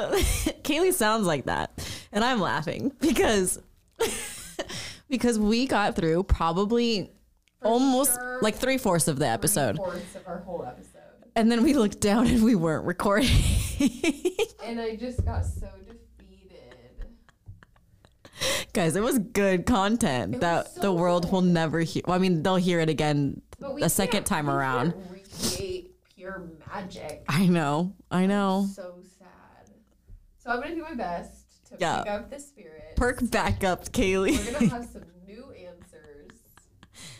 Uh, Kaylee sounds like that, and I'm laughing because because we got through probably almost sure. like three fourths of the episode, Fourths of our whole episode. and then we looked down and we weren't recording. And I just got so defeated. Guys, it was good content It that was the world good. will never hear. Well, I mean, they'll hear it again a second time around. recreate pure magic. I know, I know. So. So I'm gonna do my best to Yeah. pick up the spirit. Perk back up, Kaylee. We're gonna have some new answers.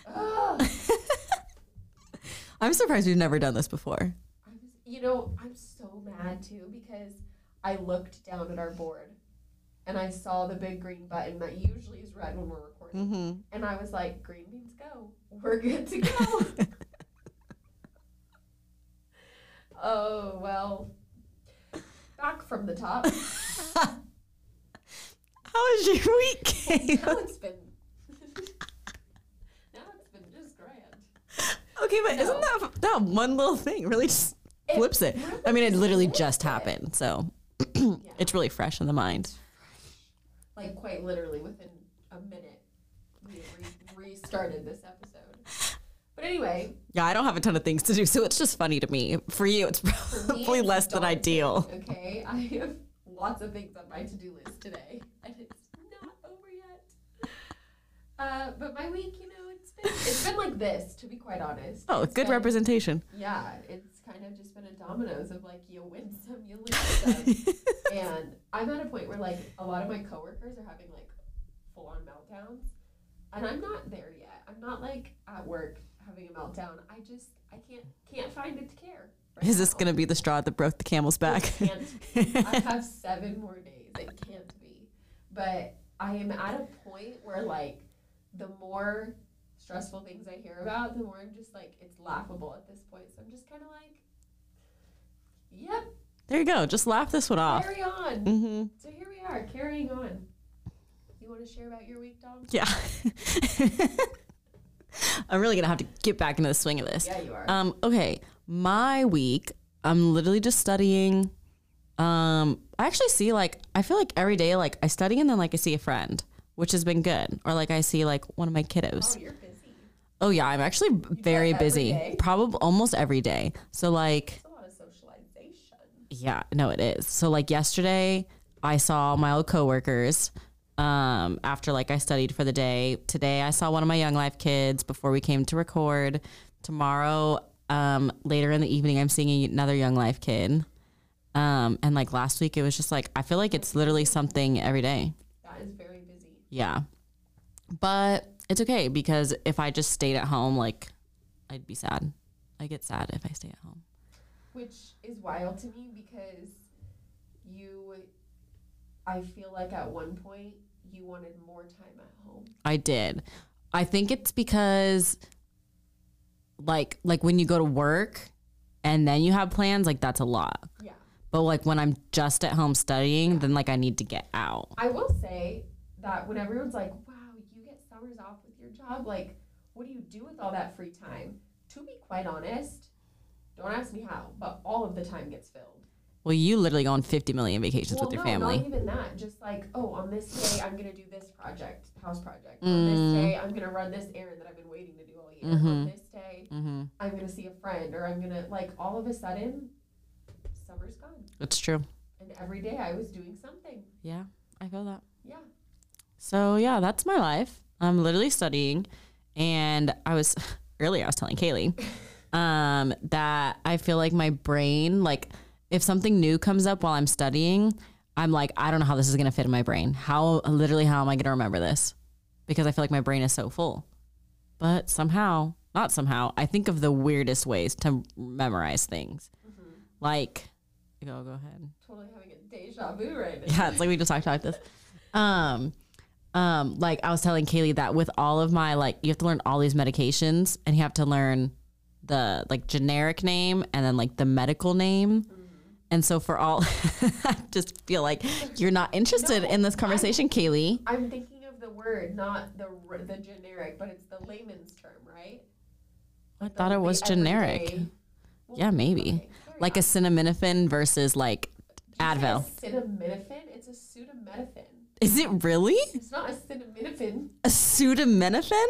I'm surprised we've never done this before. I'm, you know, I'm so mad too because I looked down at our board and I saw the big green button that usually is red when we're recording. Mm-hmm. And I was like, green beans go. We're good to go. oh, well. Back from the top. How was your week, now it's been. now it's been just grand. Okay, but No. isn't that that one little thing really just It flips it? really I mean, it literally just it. happened, so Yeah. it's really fresh in the mind. like quite literally within a minute, we re- restarted this episode. Anyway, Yeah, I don't have a ton of things to do, so it's just funny to me. For you, it's me, probably it's less than ideal. Okay, I have lots of things on my to-do list today, and it's not over yet. Uh, but my week, you know, it's been it's been like this, to be quite honest. Oh, It's good been- representation. Yeah, it's kind of just been a dominoes of like you win some, you lose some. and I'm at a point where like a lot of my coworkers are having like full on meltdowns, and I'm not there yet. I'm not like at work having a meltdown. I just I can't can't find it to care. right Is this now. gonna be the straw that broke the camel's back? It can't be. I have seven more days. It can't be. But I am at a point where like the more stressful things I hear about, the more I'm just like it's laughable at this point. So I'm just kind of like, yep, there you go. Just laugh this one off. carry on. Mm-hmm. So here we are, carrying on. You want to share about your week, Dom? Yeah. I'm really gonna have to get back into the swing of this. Yeah, you are. Um, okay, my week, I'm literally just studying. Um, I actually see like I feel like every day like I study and then like I see a friend, which has been good, or like I see like one of my kiddos. oh, you're busy. Oh yeah, I'm actually very busy, day? probably almost every day. So like It's a lot of socialization. yeah, no, it is. So like yesterday, I saw my old coworkers. Um, after like I studied for the day. Today I saw one of my Young Life kids before we came to record. Tomorrow, um, later in the evening, I'm seeing another Young Life kid. Um, and like last week, it was just like I feel like it's literally something every day. That is very busy. Yeah, but it's okay because if I just stayed at home, like I'd be sad. I get sad if I stay at home. which is wild to me because you i feel like at one point you wanted more time at home I did. I think it's because like like when you go to work and then you have plans, like that's a lot. yeah But like when I'm just at home studying, then like I need to get out. i will say that when everyone's like wow you get summers off with your job like what do you do with all that free time to be quite honest don't ask me how but all of the time gets filled Well, you literally go on 50 million vacations well, with your no, family. not even that. Just like, oh, on this day I'm gonna do this project, house project. On Mm. this day I'm gonna run this errand that I've been waiting to do all year. On Mhm. this day Mm-hmm. I'm gonna see a friend, or I'm gonna like all of a sudden, summer's gone, It's true. and every day I was doing something. Yeah, I feel that. Yeah, So yeah, that's my life. I'm literally studying, and I was earlier. I was telling Kaylee um, that I feel like my brain, like if something new comes up while I'm studying, I'm like, I don't know how this is gonna fit in my brain. How literally, how am I gonna remember this? Because I feel like my brain is so full. But somehow, not somehow, I think of the weirdest ways to memorize things. Like, go go ahead. totally having a deja vu right now. Yeah, it's like we just talked about this. Um, um, like I was telling Kaylee that with all of my like, you have to learn all these medications, and you have to learn the like generic name and then like the medical name. And so for all, I just feel like you're not interested No, in this conversation, Kaylee. I'm thinking of the word, not the the generic, but it's the layman's term, right? I the- thought it was generic. everyday- Yeah, maybe. okay, Like a acetaminophen versus like Advil. Acetaminophen. It's a pseudometaphone. Is it really It's not acetaminophen. a pseudometaphone?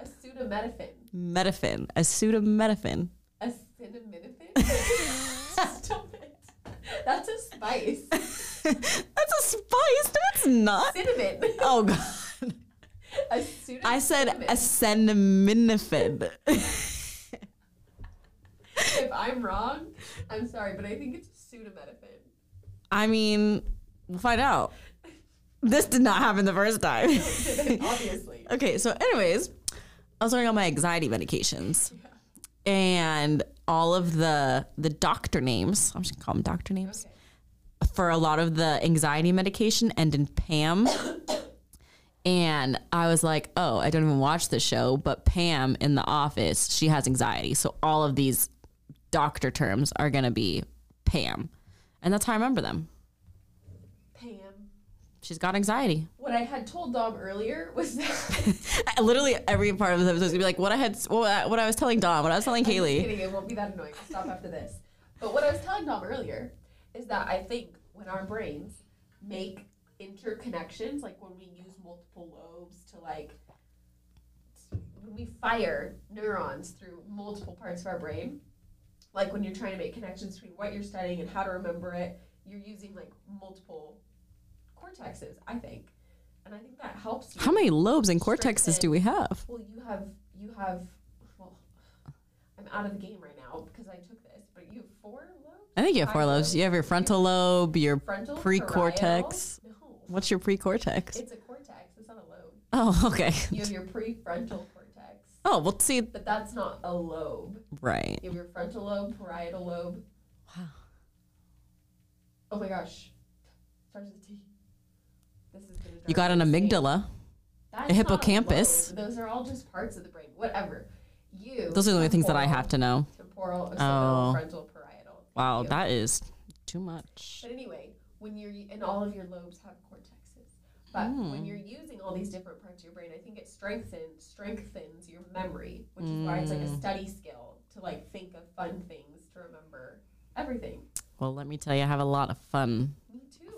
A pseudometaphone. Metafin, a pseudometaphone. Acetaminophen. Stop it. That's a spice. That's a spice. No, it's not. Cinnamon. Oh god. A. I said acetaminophen. If I'm wrong, I'm sorry, but I think it's pseudometaphone. I mean, we'll find out. This did not happen the first time. Obviously. okay, so anyways, I was learning on my anxiety medications. And all of the the doctor names, I'm just gonna call them doctor names. Okay. for a lot of the anxiety medication end in Pam. and I was like, oh, I don't even watch the show, but Pam in the office, she has anxiety. So all of these doctor terms are to be Pam. And that's how I remember them. She's got anxiety. What I had told Dom earlier was that. Literally every part of the episode is going to be like what I had, what I, what I was telling Dom, what I was telling I'm kidding. It won't be that annoying. Stop after this. But what I was telling Dom earlier is that I think when our brains make interconnections, like when we use multiple lobes to like when we fire neurons through multiple parts of our brain, like when you're trying to make connections between what you're studying and how to remember it, you're using like multiple cortexes, I think. And I think that helps you. How many lobes and cortexes do we have? Well, you have you have. Well, I'm out of the game right now because I took this, but you have four lobes. I think you have four Five lobes. You have your frontal lobe, your Frontal, Precortex. No, what's your pre-cortex? it's a cortex. It's not a lobe. Oh, okay. You have your prefrontal cortex, Oh, well, see, but that's not a lobe. right. You have your frontal lobe, parietal lobe. Wow. Oh my gosh, starts with a T. This is gonna. You got an amygdala. A hippocampus. Those are all just parts of the brain. Whatever. You. Those are the only things that I have to know. Temporal, occipital, Oh. frontal, parietal. Wow, You. that is too much. But anyway, when you're and all of your lobes have cortexes, but when Mm. you're using all these different parts of your brain, I think it strengthens strengthens your memory, which is why it's like a Mm. study skill to like think of fun things to remember everything. Well, let me tell you, I have a lot of fun.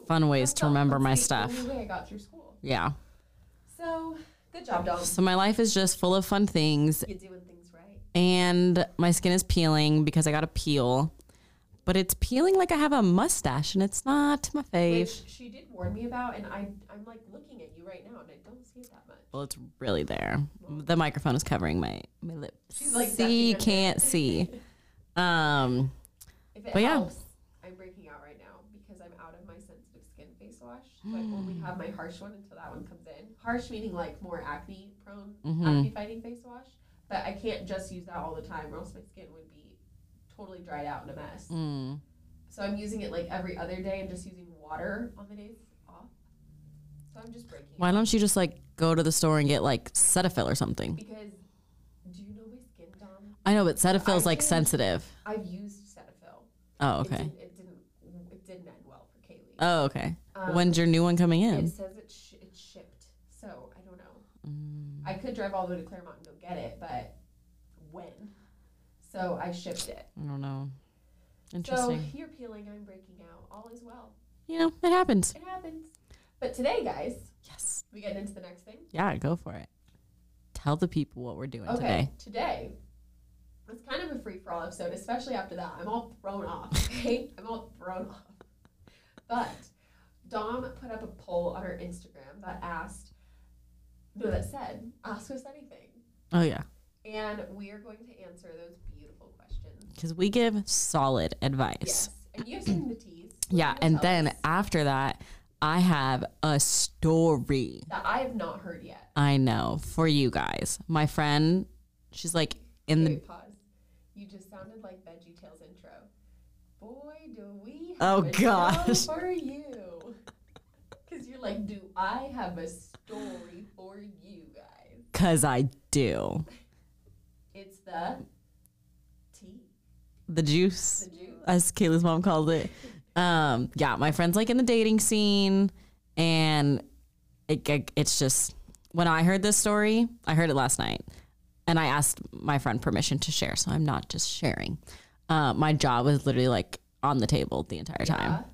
Fun ways to remember my stuff. way I got through school. Yeah. So good job, Dom. So my life is just full of fun things, You're doing things right. and my skin is peeling because I got a peel, but it's peeling like I have a mustache, and it's not my face. Which she did warn me about, and I I'm like looking at you right now, and I don't see it that much. Well, it's really there. The microphone is covering my my lips. She's like see, can't see. Um, But yeah. helps, I'm breaking out right now because I'm out of my sensitive skin I only have my harsh one until that one comes in. Harsh meaning like more acne prone, Mhm. acne fighting face wash. But I can't just use that all the time or else my skin would be totally dried out and a mess. mm, So I'm using it like every other day and just using water on the days off. So I'm just breaking why don't you just like go to the store and get like Cetaphil or something? Because do you know my skin, Dom? I know, but Cetaphil's I like sensitive. I've used Cetaphil. Oh, It okay. didn't, it didn't. It didn't end well for Kaylee. Oh, okay. Um, When's your new one coming in? It says it's sh- it's shipped, so I don't know. Mm, I could drive all the way to Claremont and go get it, but when? So I shipped it. I don't know. Interesting. So you're peeling, I'm breaking out. All is well. you know, it happens. It happens. But today, guys, Yes. we get into the next thing. Yeah, go for it. Tell the people what we're doing Okay, today. today. It's kind of a free for all episode, especially after that. I'm all thrown off. Okay, I'm all thrown off. But Dom put up a poll on her Instagram that asked, no, that said, ask us anything. Oh yeah, And we are going to answer those beautiful questions. because we give solid advice. Yes. And you have something to tease. What Yeah, are you gonna and then us after that, I have a story. that I have not heard yet. I know for you guys. My friend, she's like in the. Pause. You just sounded like Veggie Tales intro. Boy, do we have Oh, gosh. for you. You're like, do I have a story for you guys? Cause I do It's the tea, the juice, the juice. as Kayla's mom called it. Um, yeah, my friend's like in the dating scene, and it, it- it's just when I heard this story, I heard it last night, and I asked my friend permission to share, so I'm not just sharing. uh, my job was literally like on the table the entire time.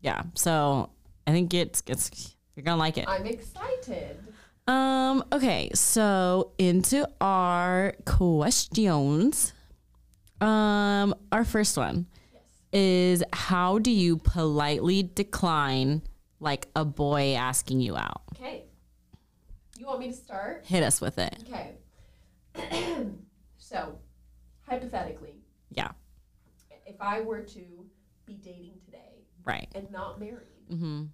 Yeah. So I think it's it's you're gonna like it. I'm excited. Um, okay, so into our questions. Um, our first one Yes. is how do you politely decline like a boy asking you out? Okay. You want me to start? Hit us with it. Okay. so, hypothetically, Yeah. if I were to be dating today Right. and not married, Mm-hmm.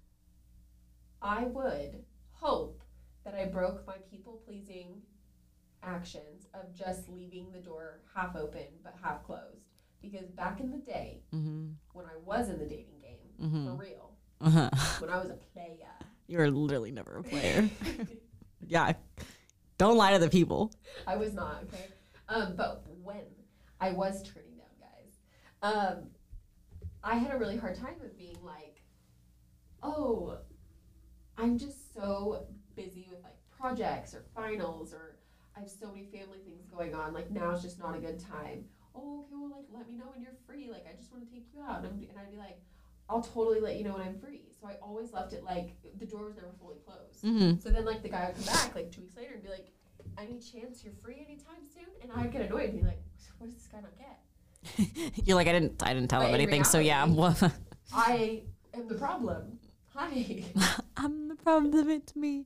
I would hope that I broke my people pleasing actions of just leaving the door half open but half closed. Because back in the day, Mm-hmm. when I was in the dating game, Mm-hmm. for real, Uh-huh. when I was a player, You're literally never a player. yeah. Don't lie to the people. I was not, okay? Um, but when I was turning down guys, um, I had a really hard time with being like, oh, I'm just so busy with like projects or finals or I have so many family things going on. Like now now's just not a good time. Oh, okay, well, like let me know when you're free. Like I just want to take you out, and, and I'd be like, I'll totally let you know when I'm free. So I always left it like the door was never fully closed. Mm-hmm. So then, like, the guy would come back, like, two weeks later and be like, any chance you're free anytime soon? And I'd get annoyed and be like, what does this guy not get? You're like I didn't I didn't tell But him in anything. So yeah, reality- I am the problem. Hi. I'm the problem. It's me.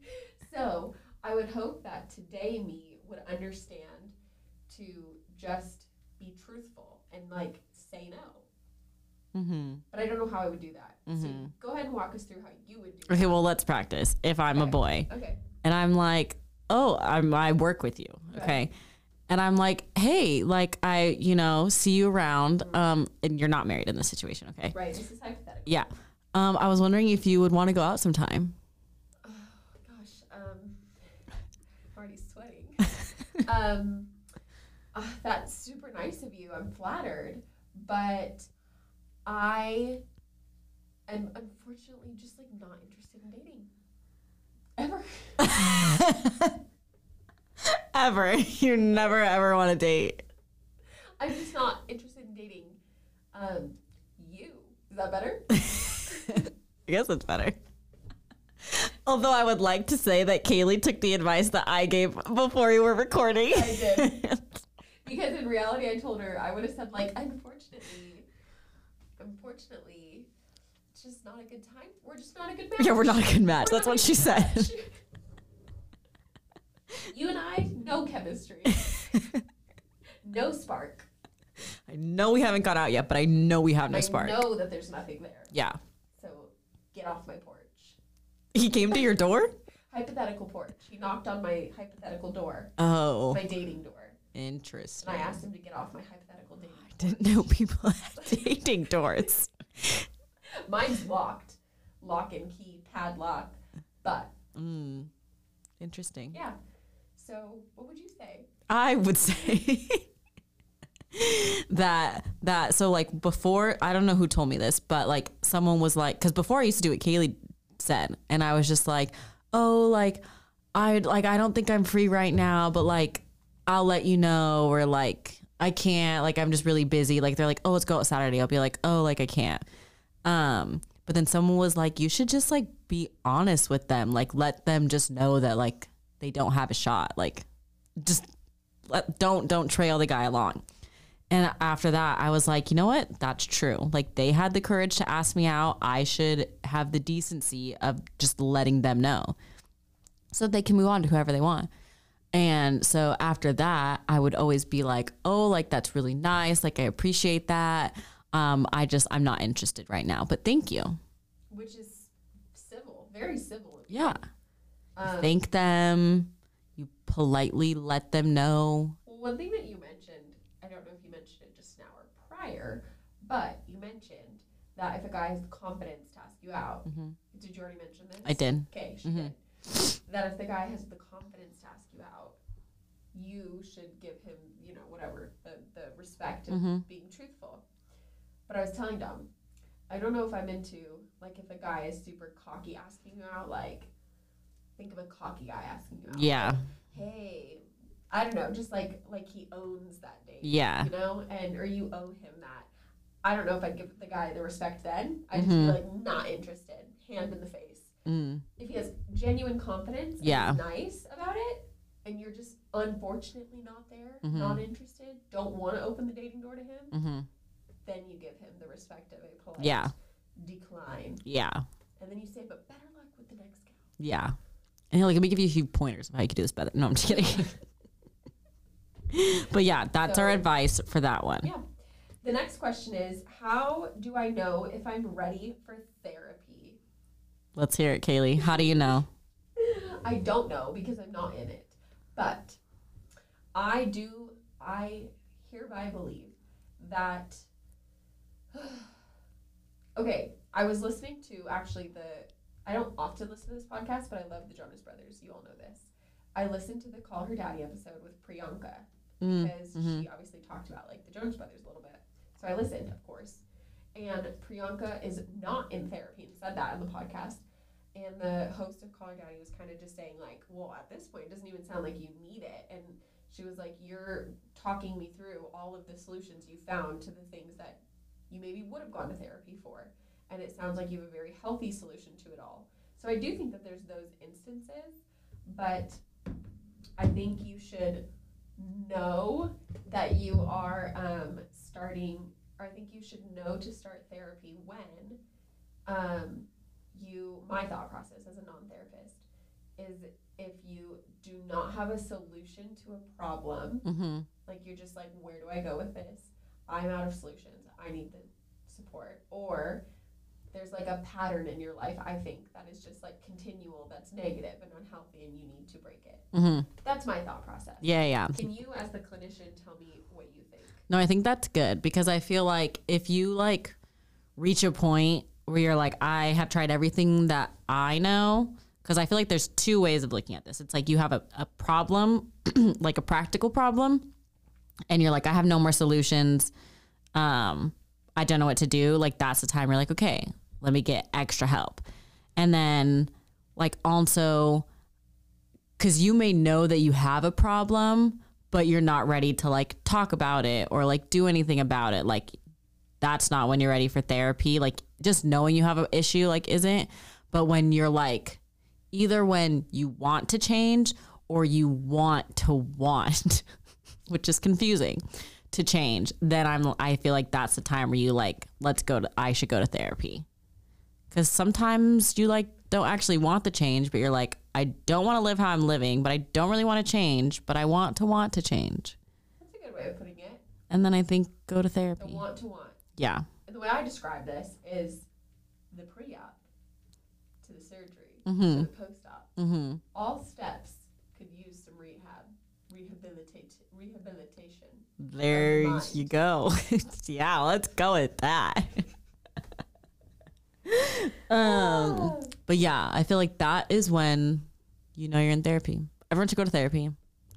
so I would hope that today me would understand to just be truthful and, like, say no. Mm-hmm. But I don't know how I would do that. So Mhm. go ahead and walk us through how you would do it. Okay, well let's practice. If I'm a boy. Okay. and I'm like, oh, I'm I work with you, Okay. okay, and I'm like, hey, like I, you know, see you around, um, and you're not married in this situation, okay? Right. This is hypothetical. Yeah. Um, I was wondering if you would want to go out sometime. Oh gosh, um, I'm already sweating. um, uh, that's super nice of you. I'm flattered, but I am unfortunately just like not interested in dating ever. ever. You never ever want to date. I'm just not interested in dating. Um, you is that better? I guess it's better. Although I would like to say that Kaylee took the advice that I gave before we were recording. I did. Because in reality, I told her I would have said like, unfortunately, unfortunately, it's just not a good time. We're just not a good match. yeah, we're not a good match. We're That's what she said. you and I, no chemistry, no spark. I know we haven't got out yet, but I know we have no I spark. I know that there's nothing there. Yeah. Get off my porch. He came to your door? Hypothetical porch. He knocked on my hypothetical door, Oh, my dating door, interesting. and I asked him to get off my hypothetical dating. I didn't know people had dating doors. Mine's locked, lock and key, padlock. But Mm, interesting. yeah. So what would you say? I would say that that so like before I don't know who told me this, but like someone was like because before I used to do what Kaylee said, and I was just like, oh, like I like I don't think I'm free right now, but like I'll let you know, or like I can't, like I'm just really busy. Like they're like, oh, let's go out Saturday. I'll be like, oh, like I can't. Um, but then someone was like, you should just like be honest with them, like let them just know that like they don't have a shot, like just let, don't don't trail the guy along. And after that, I was like, you know what? That's true. Like they had the courage to ask me out. I should have the decency of just letting them know so they can move on to whoever they want. And so after that, I would always be like, oh, like that's really nice. Like I appreciate that. Um, I just, I'm not interested right now, but thank you. Which is civil, very civil. Yeah. Um, Thank them. You politely let them know. Well, one thing that you mentioned, I don't know if you mentioned just an hour prior, but you mentioned that if a guy has the confidence to ask you out, Mhm. did you already mention this? I did. Okay, she Mhm. did. That if the guy has the confidence to ask you out, you should give him, you know, whatever, the, the respect of Mhm. being truthful. But I was telling Dom, I don't know if I'm into, like, if a guy is super cocky asking you out, like, think of a cocky guy asking you out. Yeah. hey, I don't know, just like like he owns that date. Yeah. You know, and or you owe him that. I don't know if I'd give the guy the respect then. I'd just Mhm. be like not interested, hand in the face. Mm. If he has genuine confidence, Yeah. nice about it, and you're just unfortunately not there, Mhm. not interested, don't want to open the dating door to him, hmm then you give him the respect of a polite Yeah. decline, Yeah. and then you say, "But better luck with the next guy. Yeah. And he'll like, let me give you a few pointers of how you could do this better. No, I'm just kidding. but yeah, that's our advice for that one. Yeah. The next question is, how do I know if I'm ready for therapy? Let's hear it, Kaylee. How do you know? I don't know because I'm not in it. But I do, I hereby believe that. okay, I was listening to actually the. I don't often listen to this podcast, but I love the Jonas Brothers. You all know this. I listened to the Call Her Daddy episode with Priyanka Mm, because mhm. she obviously talked about like the Jonas Brothers a little bit. So I listened, of course. And Priyanka is not in therapy and said that in the podcast. And the host of Call Daddy was kind of just saying, like, well, at this point, it doesn't even sound like you need it. And she was like, you're talking me through all of the solutions you found to the things that you maybe would have gone to therapy for. And it sounds like you have a very healthy solution to it all. So I do think that there's those instances, but I think you should know that you are um, starting, or I think you should know to start therapy when um, you, my thought process as a non therapist is if you do not have a solution to a problem, Mm-hmm. like you're just like, where do I go with this? I'm out of solutions. I need the support. Or there's like a pattern in your life, I think, that is just like continual, that's negative and unhealthy, and you need to break it. Mm-hmm. That's my thought process. Yeah, yeah. Can you, as the clinician, tell me what you think? No, I think that's good because I feel like if you like reach a point where you're like, I have tried everything that I know, because I feel like there's two ways of looking at this. It's like you have a, a problem, like a practical problem, and you're like, I have no more solutions. Um, I don't know what to do. Like that's the time you're like, okay, let me get extra help. And then like also because you may know that you have a problem, but you're not ready to like talk about it or like do anything about it. Like that's not when you're ready for therapy. Like just knowing you have an issue like isn't. But when you're like either when you want to change or you want to want, which is confusing to change, then I'm I feel like that's the time where you like let's go to I should go to therapy. Cuz sometimes you like don't actually want the change, but you're like I don't want to live how I'm living, but I don't really want to change, but I want to want to change. That's a good way of putting it. And then I think go to The therapy. want to want. Yeah. The way I describe this is the pre op to the surgery Mhm. to the post op. Mhm. All steps could use some rehab, rehabilitate, rehabilitation. There you go. yeah, let's go with that. um, but yeah, I feel like that is when you know you're in therapy. Everyone should go to therapy.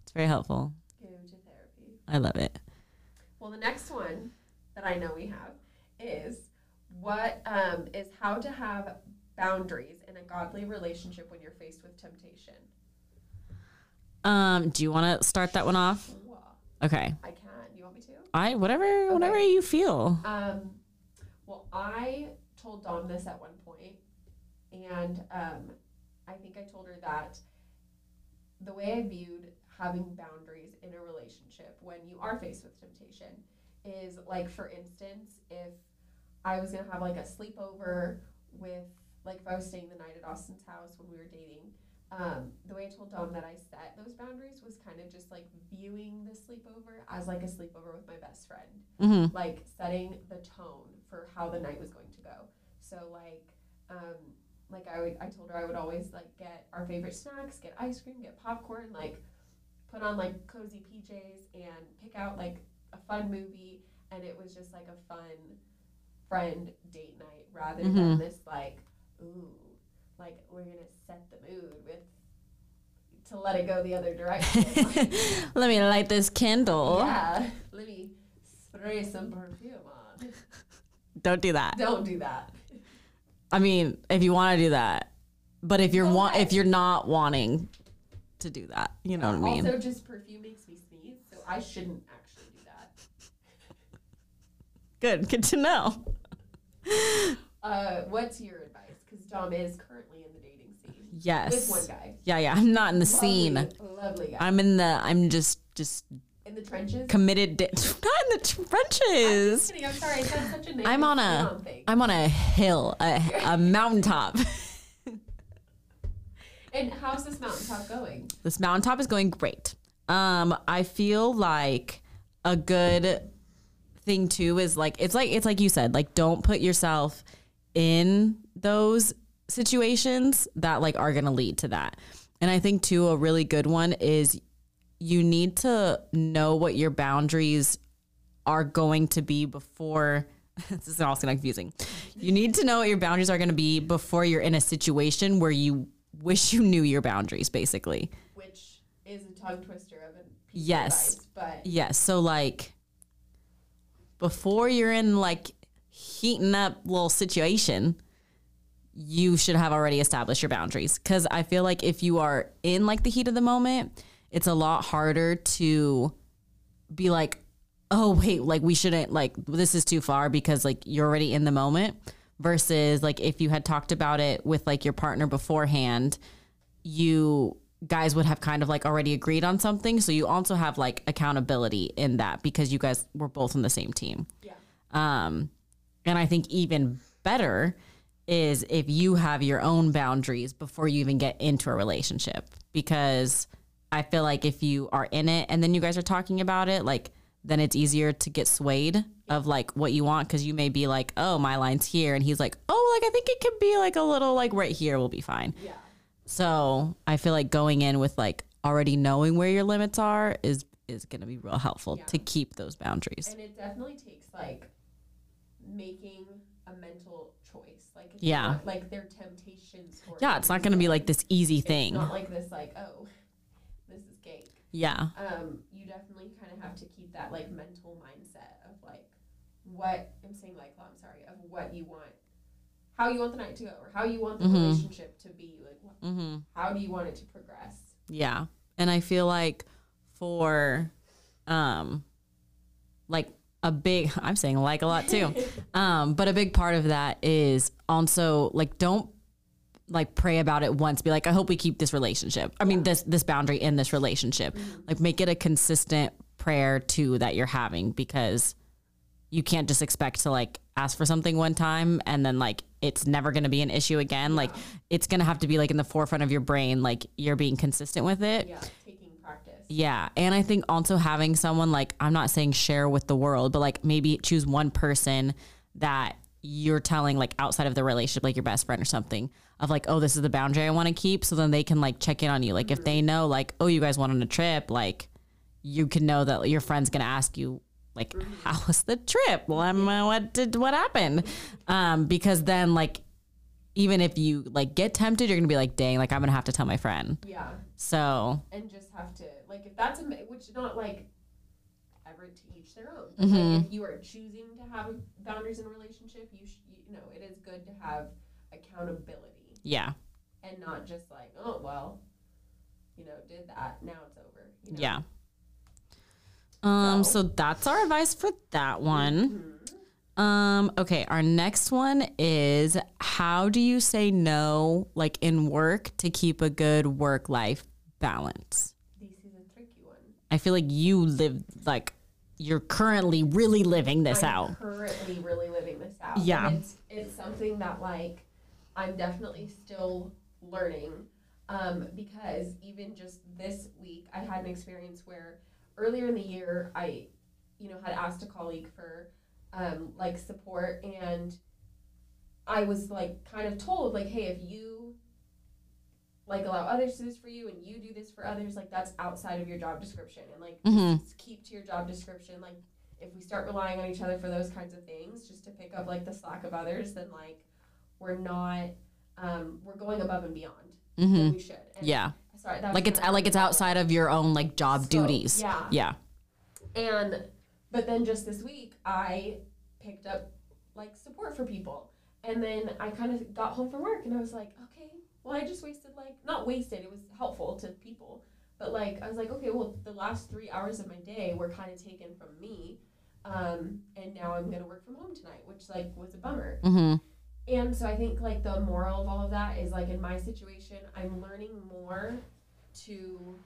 It's very helpful. Go to therapy. I love it. Well, the next one that I know we have is what um, is how to have boundaries in a godly relationship when you're faced with temptation. Um, do you want to start that one off? Okay. I can. You want me to? I whatever whatever you feel. Um, well, I told Dom this at one point, and um, I think I told her that the way I viewed having boundaries in a relationship when you are faced with temptation is like, for instance, if I was gonna have like a sleepover with, like, if I was staying the night at Austin's house when we were dating. Um, the way I told Dom that I set those boundaries was kind of just like viewing the sleepover as like a sleepover with my best friend Mm-hmm. like setting the tone for how the night was going to go. So like um like I would I told her I would always like get our favorite snacks, get ice cream, get popcorn, like put on like cozy PJs and pick out like a fun movie and it was just like a fun friend date night rather than Mhm. this like ooh like we're gonna set the mood with to let it go the other direction. Let me light this candle. yeah, let me spray some perfume on. Don't do that. Don't do that. I mean, if you want to do that, but if you're want if you're not wanting to do that. You know what I mean? Also, just perfume makes me sneeze, so I shouldn't actually do that. Good, good to know. Uh, what's your advice? Because Dom is currently in the dating scene Yes. with one guy. Yeah, yeah. I'm not in the scene. Lovely, lovely guy. I'm in the. I'm just just in the trenches. committed. Di- not in the trenches. Kidding. I'm sorry. I said such a negative I'm on a. I'm on a hill, a, a mountaintop. And how's this mountaintop going? this mountaintop is going great. Um, I feel like a good thing too is like it's like it's like you said, like don't put yourself in those situations that like are gonna lead to that. And I think too a really good one is you need to know what your boundaries are going to be before this is also confusing. You need to know what your boundaries are going to be before you're in a situation where you wish you knew your boundaries basically. Which is a tongue twister of a piece Yes. of advice, but Yes, so like before you're in like heating up little situation, you should have already established your boundaries cuz I feel like if you are in like the heat of the moment, it's a lot harder to be like, "Oh, wait, like we shouldn't like this is too far because like you're already in the moment." Versus like if you had talked about it with like your partner beforehand, you guys would have kind of like already agreed on something. So you also have like accountability in that because you guys were both on the same team. yeah. Um, and I think even better is if you have your own boundaries before you even get into a relationship. Because I feel like if you are in it and then you guys are talking about it, like then it's easier to get swayed of like what you want because you may be like, oh, my line's here, and he's like, oh, like I think it could be like a little like right here will be fine. Yeah. So I feel like going in with like already knowing where your limits are is is gonna be real helpful Yeah. to keep those boundaries. And it definitely takes like making a mental choice. Like Yeah. not like their temptations. Yeah, it's not gonna be like this easy It's thing. not like this like oh, this is cake. Yeah. Um, you definitely kind of have to keep that like mental mindset of like what I'm saying like well, I'm sorry of what you want, how you want the night to go, or how you want the Mhm. relationship to be. Like what, Mm-hmm. how do you want it to progress? Yeah. And I feel like for um like a big I'm saying like a lot too. um but a big part of that is also like don't like pray about it once be like I hope we keep this relationship. I mean this this boundary in this relationship. Mm-hmm. Like make it a consistent prayer too that you're having because you can't just expect to like ask for something one time and then like it's never going to be an issue again. Like it's going to have to be like in the forefront of your brain like you're being consistent with it. Yeah, taking practice. Yeah. And I think also having someone like, I'm not saying share with the world, but like maybe choose one person that you're telling like outside of the relationship, like your best friend or something, of like, oh, this is the boundary I want to keep. So then they can like check in on you. Like if they know, like, oh, you guys went on a trip, like you can know that your friend's going to ask you, like, how was the trip? Well, uh, what did, what happened? Um, because then like, even if you like get tempted, you're gonna be like, dang, like I'm gonna have to tell my friend. Yeah, So and just have to like if that's a which not like ever to each their own. Mm-hmm. Like if you are choosing to have boundaries in a relationship, you sh- you know it is good to have accountability yeah. and not just like oh well, you know did that now it's over. You know? Yeah. Um, So- so that's our advice for that one. Um, okay, our next one is how do you say no like in work to keep a good work life balance? This is a tricky one. I feel like you live like you're currently really living this I'm out. currently really living this out. Yeah. it's it's something that like I'm definitely still learning. Um, because even just this week, I had an experience where earlier in the year, I, you know, had asked a colleague for um, like support, and I was like kind of told like, hey, if you like allow others to do this for you and you do this for others, like that's outside of your job description, and like mm-hmm. just keep to your job description. Like if we start relying on each other for those kinds of things, just to pick up like the slack of others, then like we're not um, we're going above and beyond mm-hmm. we should. And Yeah. sorry, that Like it's like it's outside of your own like job So, duties. Yeah. Yeah. And but then just this week I picked up like support for people. And then I kind of got home from work and I was like, okay, well, I just wasted like not wasted. It was helpful to people, but like I was like, okay, well, the last three hours of my day were kind of taken from me, um, and now I'm gonna work from home tonight, which like was a bummer. Mm-hmm. And so I think like the moral of all of that is like in my situation, I'm learning more to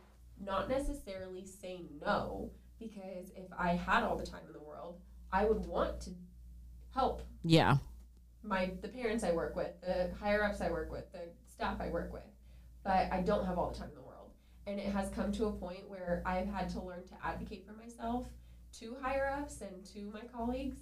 not necessarily say no because if I had all the time in the world, I would want to help Yeah. my the parents I work with, the higher ups I work with, the staff I work with, but I don't have all the time in the world. And it has come to a point where I've had to learn to advocate for myself to higher ups and to my colleagues.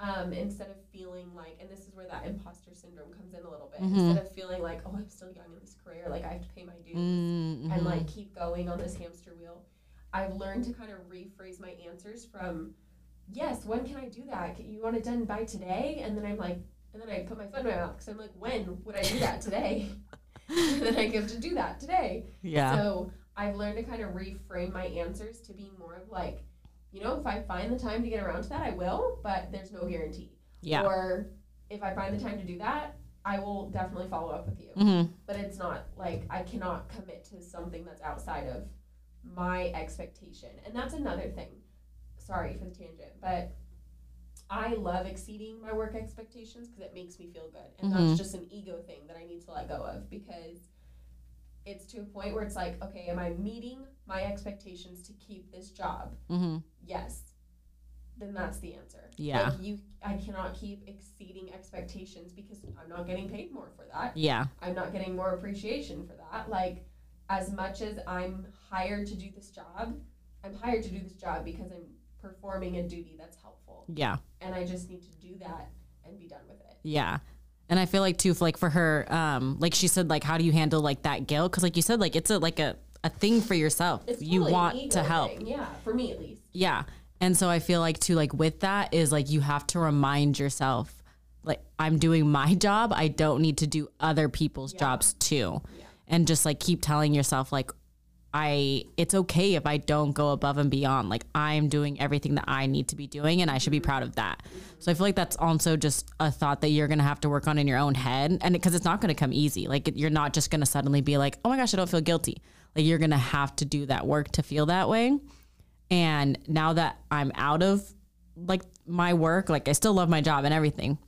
Um, instead of feeling like, and this is where that imposter syndrome comes in a little bit. Mhm. Instead of feeling like, oh, I'm still young in this career, like I have to pay my dues Mm-hmm. and like keep going on this hamster wheel. I've learned to kind of rephrase my answers from, yes, when can I do that? Can- You want it done by today? And then I'm like, and then I put my foot in my mouth because I'm like, when would I do that today? and then I give to do that today. yeah. So I've learned to kind of reframe my answers to be more of like, you know, if I find the time to get around to that, I will, but there's no guarantee. yeah. Or if I find the time to do that, I will definitely follow up with you Mm-hmm. but it's not like I cannot commit to something that's outside of my expectation. And that's another thing. Sorry for the tangent, but I love exceeding my work expectations because it makes me feel good. And Mhm. that's just an ego thing that I need to let go of because it's to a point where it's like, okay, am I meeting my expectations to keep this job? Mm-hmm. Yes. Then that's the answer. Yeah. Like you I cannot keep exceeding expectations because I'm not getting paid more for that. Yeah. I'm not getting more appreciation for that. Like, as much as I'm hired to do this job, I'm hired to do this job because I'm performing a duty that's helpful. Yeah. And I just need to do that and be done with it. Yeah. And I feel like too, like for her, um, like she said, like how do you handle like that guilt? Because like you said, like it's a like a, a thing for yourself. It's you totally want to help. thing. Yeah, for me at least. Yeah. And so I feel like too, like with that is like you have to remind yourself, like I'm doing my job. I don't need to do other people's Yeah. jobs too. Yeah. And just like keep telling yourself like I it's okay if I don't go above and beyond. Like I'm doing everything that I need to be doing and I should be proud of that. So I feel like that's also just a thought that you're going to have to work on in your own head and because it's not going to come easy. Like you're not just going to suddenly be like, "Oh my gosh, I don't feel guilty." Like you're going to have to do that work to feel that way. And now that I'm out of like my work, like I still love my job and everything.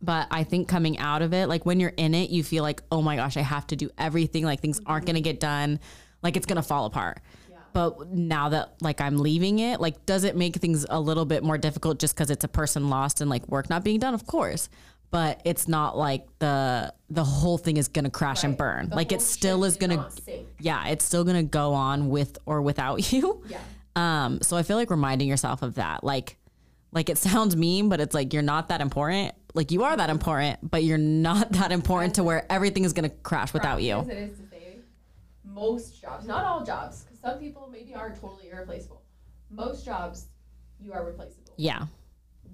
But I think coming out of it, like when you're in it, you feel like, oh my gosh, I have to do everything. Like things aren't going to get done. Like it's to fall apart. But now that like I'm leaving it, like does it make things a little bit more difficult just because it's a person lost and like work not being done? Of course. But it's not like the the whole thing is gonna crash and burn. The like it still is gonna yeah, it's still gonna go on with or without you. Yeah. Um, so I feel like reminding yourself of that, like, like it sounds mean, but it's like you're not that important. Like you are that important, but you're not that important to where everything is gonna crash without you. As it is to say, most jobs, not all jobs, because some people maybe are totally irreplaceable. Most jobs, you are replaceable. Yeah.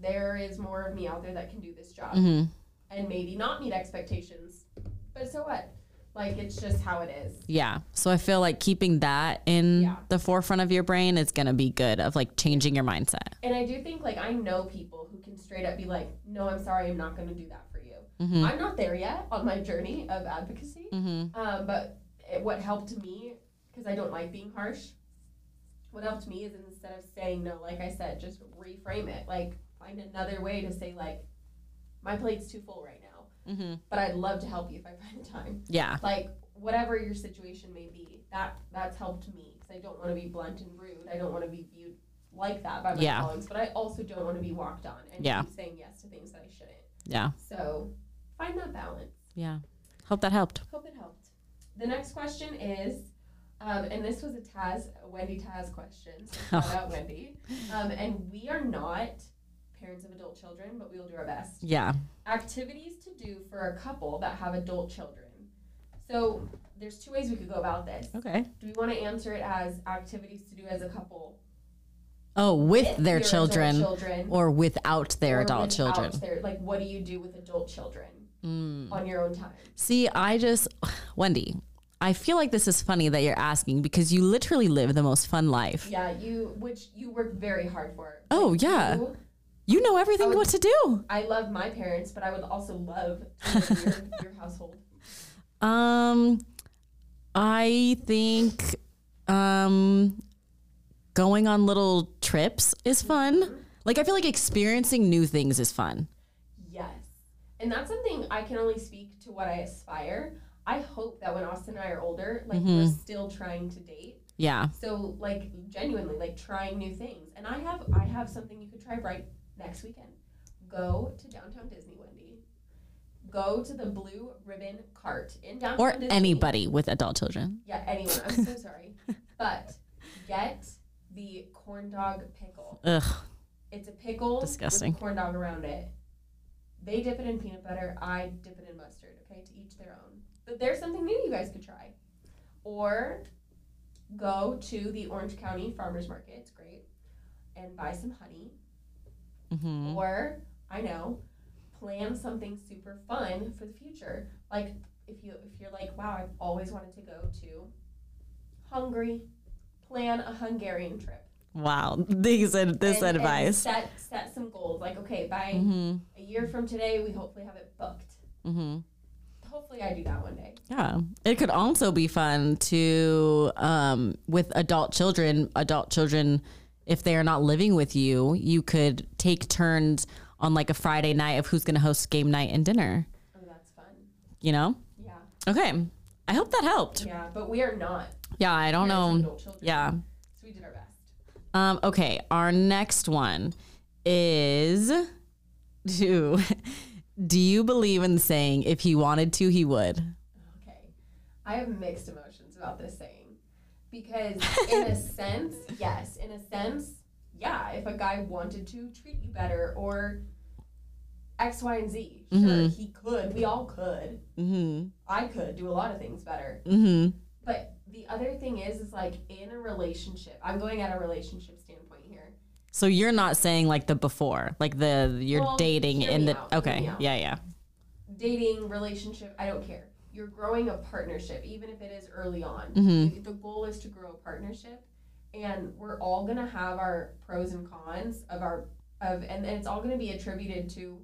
There is more of me out there that can do this job. hmm and maybe not meet expectations. But so what? Like it's just how it is. Yeah. So I feel like keeping that in Yeah. the forefront of your brain is gonna be good of like changing your mindset. And I do think like I know people who can straight up be like, "No, I'm sorry, I'm not going to do that for you." Mm-hmm. I'm not there yet on my journey of advocacy. Mm-hmm. Um, but what helped me because I don't like being harsh. What helped me is instead of saying no, like I said, just reframe it. Like find another way to say like, "My plate's too full right now, Mm-hmm. but I'd love to help you if I find time." Yeah. like whatever your situation may be that that's helped me because i don't want to be blunt and rude i don't want to be viewed like that by my Yeah. colleagues but i also don't want to be walked on and Yeah. keep saying yes to things that i shouldn't Yeah. so find that balance Yeah. Hope that helped. hope it helped the next question is um, and this was a Taz, a Wendy Taz question. So shout out Wendy. Um, and we are not parents of adult children, but we will do our best Yeah. activities to do for a couple that have adult children. So there's two ways we could go about this. Okay. Do we want to answer it as activities to do as a couple Oh, with their children children or without their or adult without children. Their, like, what do you do with adult children Mm. on your own time? See, I just, Wendy, I feel like this is funny that you're asking because you literally live the most fun life. Yeah, you which you work very hard for. Oh, Like, yeah. you- You know everything Oh. what to do. I love my parents, but I would also love to live in your, your household. Um, I think um, going on little trips is fun. Like I feel like experiencing new things is fun. And that's something I can only speak to what I aspire. I hope that when Austin and I are older, like we're mm-hmm. still trying to date. Yeah. So like genuinely like trying new things. And I have I have something you could try right next weekend. Go to downtown Disney, Wendy. Go to the Blue Ribbon Cart in downtown Or Disney. anybody with adult children. Yeah, anyone. I'm so sorry. But get the corn dog pickle. Ugh. It's a pickle Disgusting. with corn dog around it. They dip it in peanut butter. I dip it in mustard. Okay, to each their own. But there's something new you guys could try. Or go to the Orange County Farmers Market. It's great, and buy some honey. hmm Or I know, plan something super fun for the future. Like if you if you're like, wow, I've always wanted to go to Hungary, plan a Hungarian trip. Wow. These ad- this And- and advice. set set some goals. Like okay, by hmm a year from today, we hopefully have it booked. hmm Hopefully, I do that one day. Yeah. It could also be fun to, um, with adult children, adult children, if they are not living with you, you could take turns on like a Friday night of who's going to host game night and dinner, Oh, that's fun. you know? Yeah, Okay. I hope that helped. yeah, but we are not. Yeah. I don't know. Yeah. Um, okay. Our next one is do, do you believe in saying if he wanted to, he would? Okay. I have mixed emotions about this saying because, in a sense, yes, in a sense, yeah, if a guy wanted to treat you better or X, Y, and Z, sure, Mhm. he could. We all could. Mm I could do a lot of things better. hmm. Mm hmm. But the other thing is, is like in a relationship, I'm going at a relationship standpoint here. So you're not saying like the before, like the you're Well, dating in the out, okay, yeah, yeah, dating, relationship, I don't care. You're growing a partnership, even if it is early on. Mhm. The goal is to grow a partnership, and we're all gonna have our pros and cons of our of, and, and it's all gonna be attributed to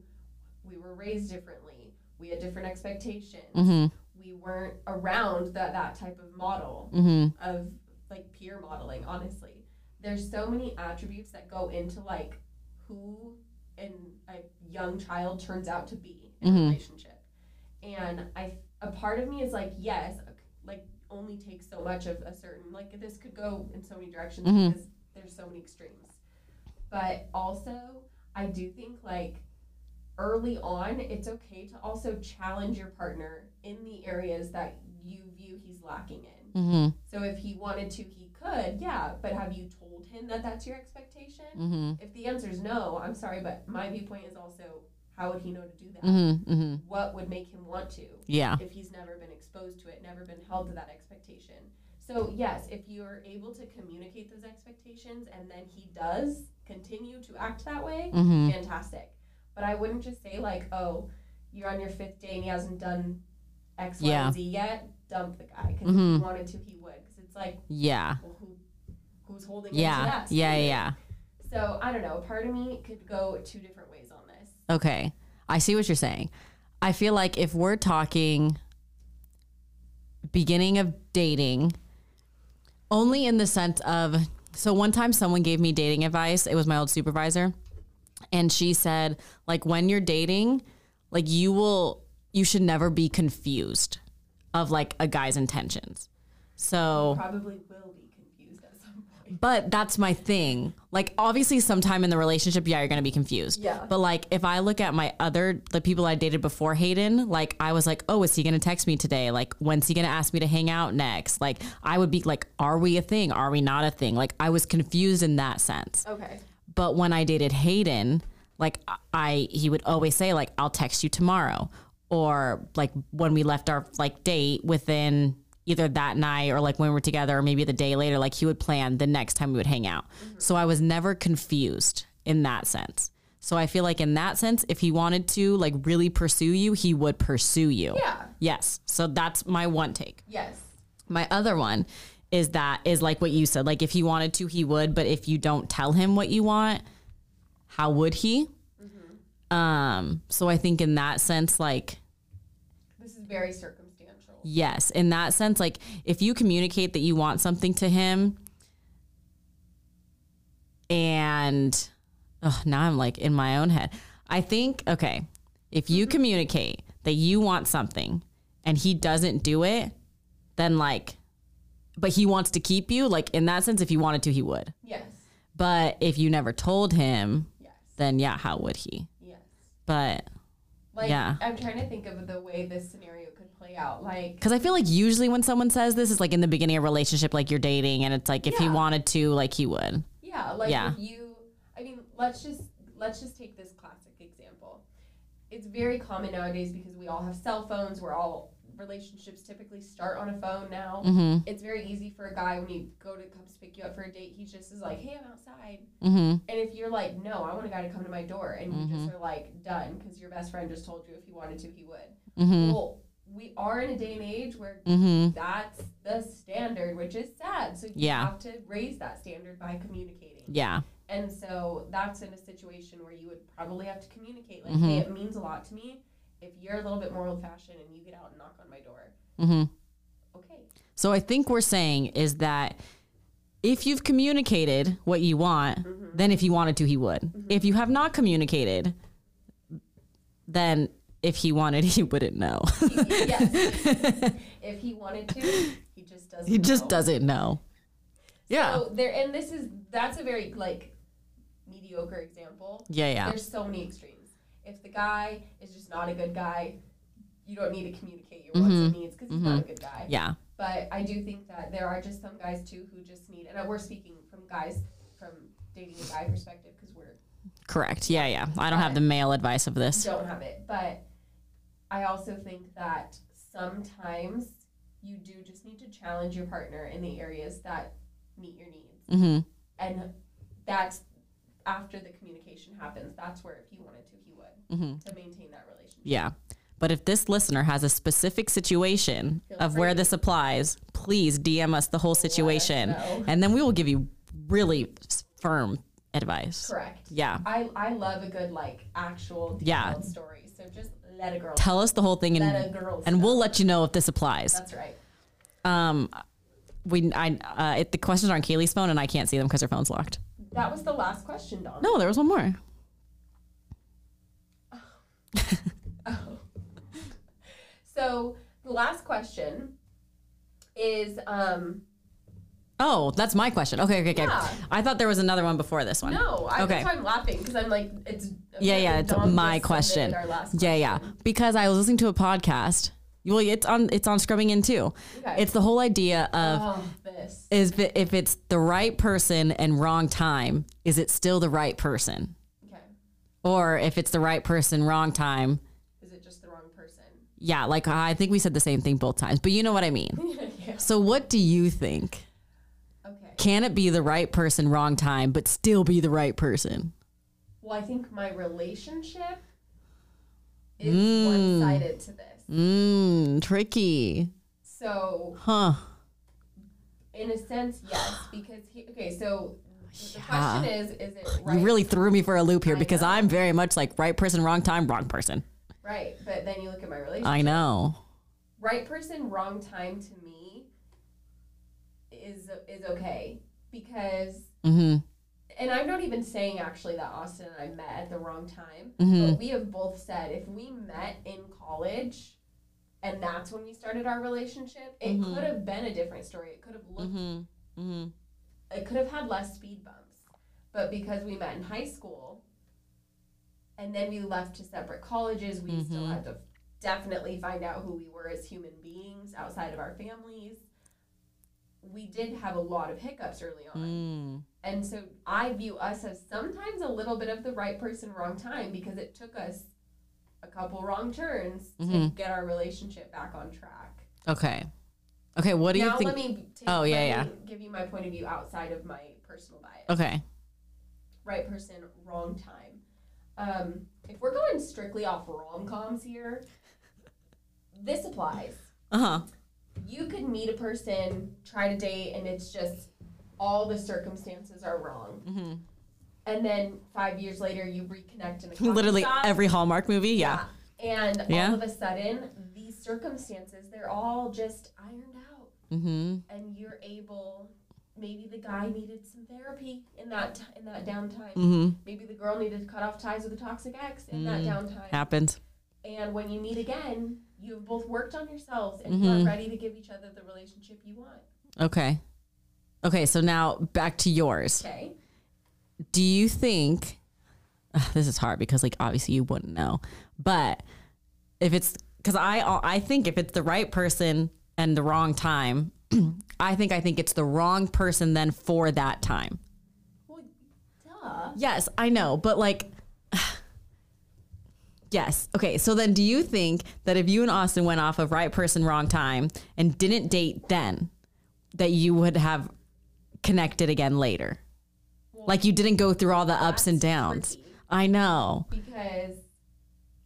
we were raised differently, we had different expectations, mm-hmm, we weren't around that that type of model mm-hmm, of like peer modeling. Honestly, there's so many attributes that go into like who an a young child turns out to be in a Mhm. relationship, and I a part of me is like yes, like only takes so much of a certain like this could go in so many directions Mhm. because there's so many extremes, but also I do think like early on it's okay to also challenge your partner in the areas that you view he's lacking in. mm-hmm, So if he wanted to, he could, yeah. But have you told him that that's your expectation? mm-hmm, If the answer is no, I'm sorry, but my viewpoint is also how would he know to do that? mm-hmm, mm-hmm. What would make him want to yeah, if he's never been exposed to it, never been held to that expectation? So yes, if you're able to communicate those expectations and then he does continue to act that way, mm-hmm, fantastic. But I wouldn't just say like, oh, you're on your fifth day and he hasn't done X, Y, Yeah. and Z yet. Dump the guy because Mhm. if he wanted to, he would. Because it's like, yeah, well, who, who's holding to yeah, yeah, yeah. So I don't know. Part of me could go two different ways on this. Okay, I see what you're saying. I feel like if we're talking beginning of dating, only in the sense of so one time someone gave me dating advice. It was my old supervisor, and she said like when you're dating, like you will you should never be confused of like a guy's intentions. So Probably will be confused at some point. but that's my thing. Like obviously sometime in the relationship, yeah, you're gonna be confused. Yeah. But like if I look at my other the people I dated before Hayden, like I was like, oh, is he gonna text me today? Like when's he gonna ask me to hang out next? Like I would be like, are we a thing? Are we not a thing? Like I was confused in that sense. Okay. But when I dated Hayden, like I he would always say like I'll text you tomorrow or like when we left our like date within either that night or like when we were together or maybe the day later like he would plan the next time we would hang out. Mm-hmm. So I was never confused in that sense. So I feel like in that sense if he wanted to like really pursue you, he would pursue you. Yeah. Yes. So that's my one take. Yes. My other one is that is like what you said. Like if he wanted to, he would. But if you don't tell him what you want, how would he? Um. So I think in that sense, like This is very circumstantial. Yes, in that sense, like if you communicate that you want something to him, and oh, now I'm like in my own head. I think okay, if you communicate that you want something and he doesn't do it, then like, but he wants to keep you. Like in that sense, if he wanted to, he would. Yes. But if you never told him, Yes. then yeah, how would he? Yes. But Like Yeah. I'm trying to think of the way this scenario could play out. Like Because I feel like usually when someone says this, is like in the beginning of a relationship, like you're dating, and it's like if he wanted to, like he would. yeah, like Yeah. if you I mean, let's just let's just take this classic example. It's very common nowadays because we all have cell phones. We're all relationships typically start on a phone now. Mm-hmm. It's very easy for a guy when he go to comes to pick you up for a date. He just is like, "Hey, I'm outside." Mm-hmm. And if you're like, "No, I want a guy to come to my door," and you Mm-hmm. just are like, "Done," because your best friend just told you if he wanted to, he would. Mm-hmm. Well, we are in a day and age where Mm-hmm. that's the standard, which is sad. So you Yeah. have to raise that standard by communicating. Yeah. And so that's in a situation where you would probably have to communicate, like, Mm-hmm. hey, it means a lot to me. If you're a little bit more old fashioned and you get out and knock on my door, Mm-hmm. okay. So I think we're saying is that if you've communicated what you want, Mm-hmm. then if he wanted to, he would. If you have not communicated, then if he wanted, he wouldn't know. yes. if he wanted to, he just doesn't. he just know. doesn't know. Yeah. So there, and this is that's a very like mediocre example. Yeah. Yeah. There's so many extremes. If the guy is just not a good guy, you don't need to communicate your wants and needs because he's not a good guy. Mm-hmm. Yeah. But I do think that there are just some guys too who just need, and we're speaking from guys from dating a guy perspective because we're Correct. Yeah. Yeah. I don't have the male advice of this. don't have it. But I also think that sometimes you do just need to challenge your partner in the areas that meet your needs. Mm-hmm. And that's after the communication happens. That's where if he wanted to, Mm-hmm. to maintain that relationship. Yeah. But if this listener has a specific situation Feel of where this applies, please DM us the whole situation. And then we will give you really firm advice. Correct. Yeah. I, I love a good like actual detailed Yeah. story. So just let a girl Tell us the whole thing let and and we'll let you know if this applies. That's right. Um we I uh it, the questions are on Kaylee's phone and I can't see them because her phone's locked. That was the last question, Dom. No, there was one more. Oh. so the last question is um Oh, that's my question. Okay, okay, okay. Yeah. I thought there was another one before this one. no, I, Okay. I'm laughing because I'm like it's Yeah, yeah, it's my question. Last Yeah, yeah. Because I was listening to a podcast. Well, it's on it's on Scrubbing In too. Okay. It's the whole idea of oh this is if it's the right person and wrong time, is it still the right person? Or if it's the right person, wrong time, Is it just the wrong person? yeah, like I think we said the same thing both times, but you know what I mean. yeah. So what do you think? Okay. Can it be the right person, wrong time, but still be the right person? Well, I think my relationship is mm. one sided to this. Mmm, tricky. So Huh. in a sense, yes, because he, okay. So the question is: Is it right? You really threw me for a loop here I because know. I'm very much like right person, wrong time, wrong person. right? But then you look at my relationship. I know. right person, wrong time to me is is okay because, Mm-hmm. and I'm not even saying actually that Austin and I met at the wrong time, Mhm. but we have both said if we met in college. And that's when we started our relationship. It Mhm. could have been a different story. It could have looked Mm-hmm. Mm-hmm. it could have had less speed bumps, but because we met in high school and then we left to separate colleges, we still Mhm. had to definitely find out who we were as human beings outside of our families. We did have a lot of hiccups early on. Mm. And so I view us as sometimes a little bit of the right person, wrong time because it took us a couple wrong turns to Mhm. get our relationship back on track. Okay. Okay. What do now you think? let me take, Oh, yeah, let yeah. me give you my point of view outside of my personal bias. okay. right person, wrong time. Um, if we're going strictly off rom coms here, this applies. Uh huh. You could meet a person, try to date, and it's just all the circumstances are wrong. Mm-hmm. And then five years later, you reconnect in a Literally shop. every Hallmark movie. Yeah. And Yeah. all of a sudden, these circumstances, they're all just ironed out. Mm-hmm. And you're able maybe the guy needed some therapy in that t- in that downtime. Mm-hmm. Maybe the girl needed to cut off ties with a toxic ex in that Mm. downtime. Happened. And when you meet again, you've both worked on yourselves and you Mhm. are ready to give each other the relationship you want. Okay. Okay, so now back to yours. Okay. Do you think Ugh, this is hard because like obviously you wouldn't know, but if it's because I I think if it's the right person and the wrong time, I think I think it's the wrong person then for that time. Well, duh. Yes, I know, but like, yes. Okay, so then do you think that if you and Austin went off of right person, wrong time and didn't date then, that you would have connected again later? Like you didn't go through all the ups and downs. tricky. I know. because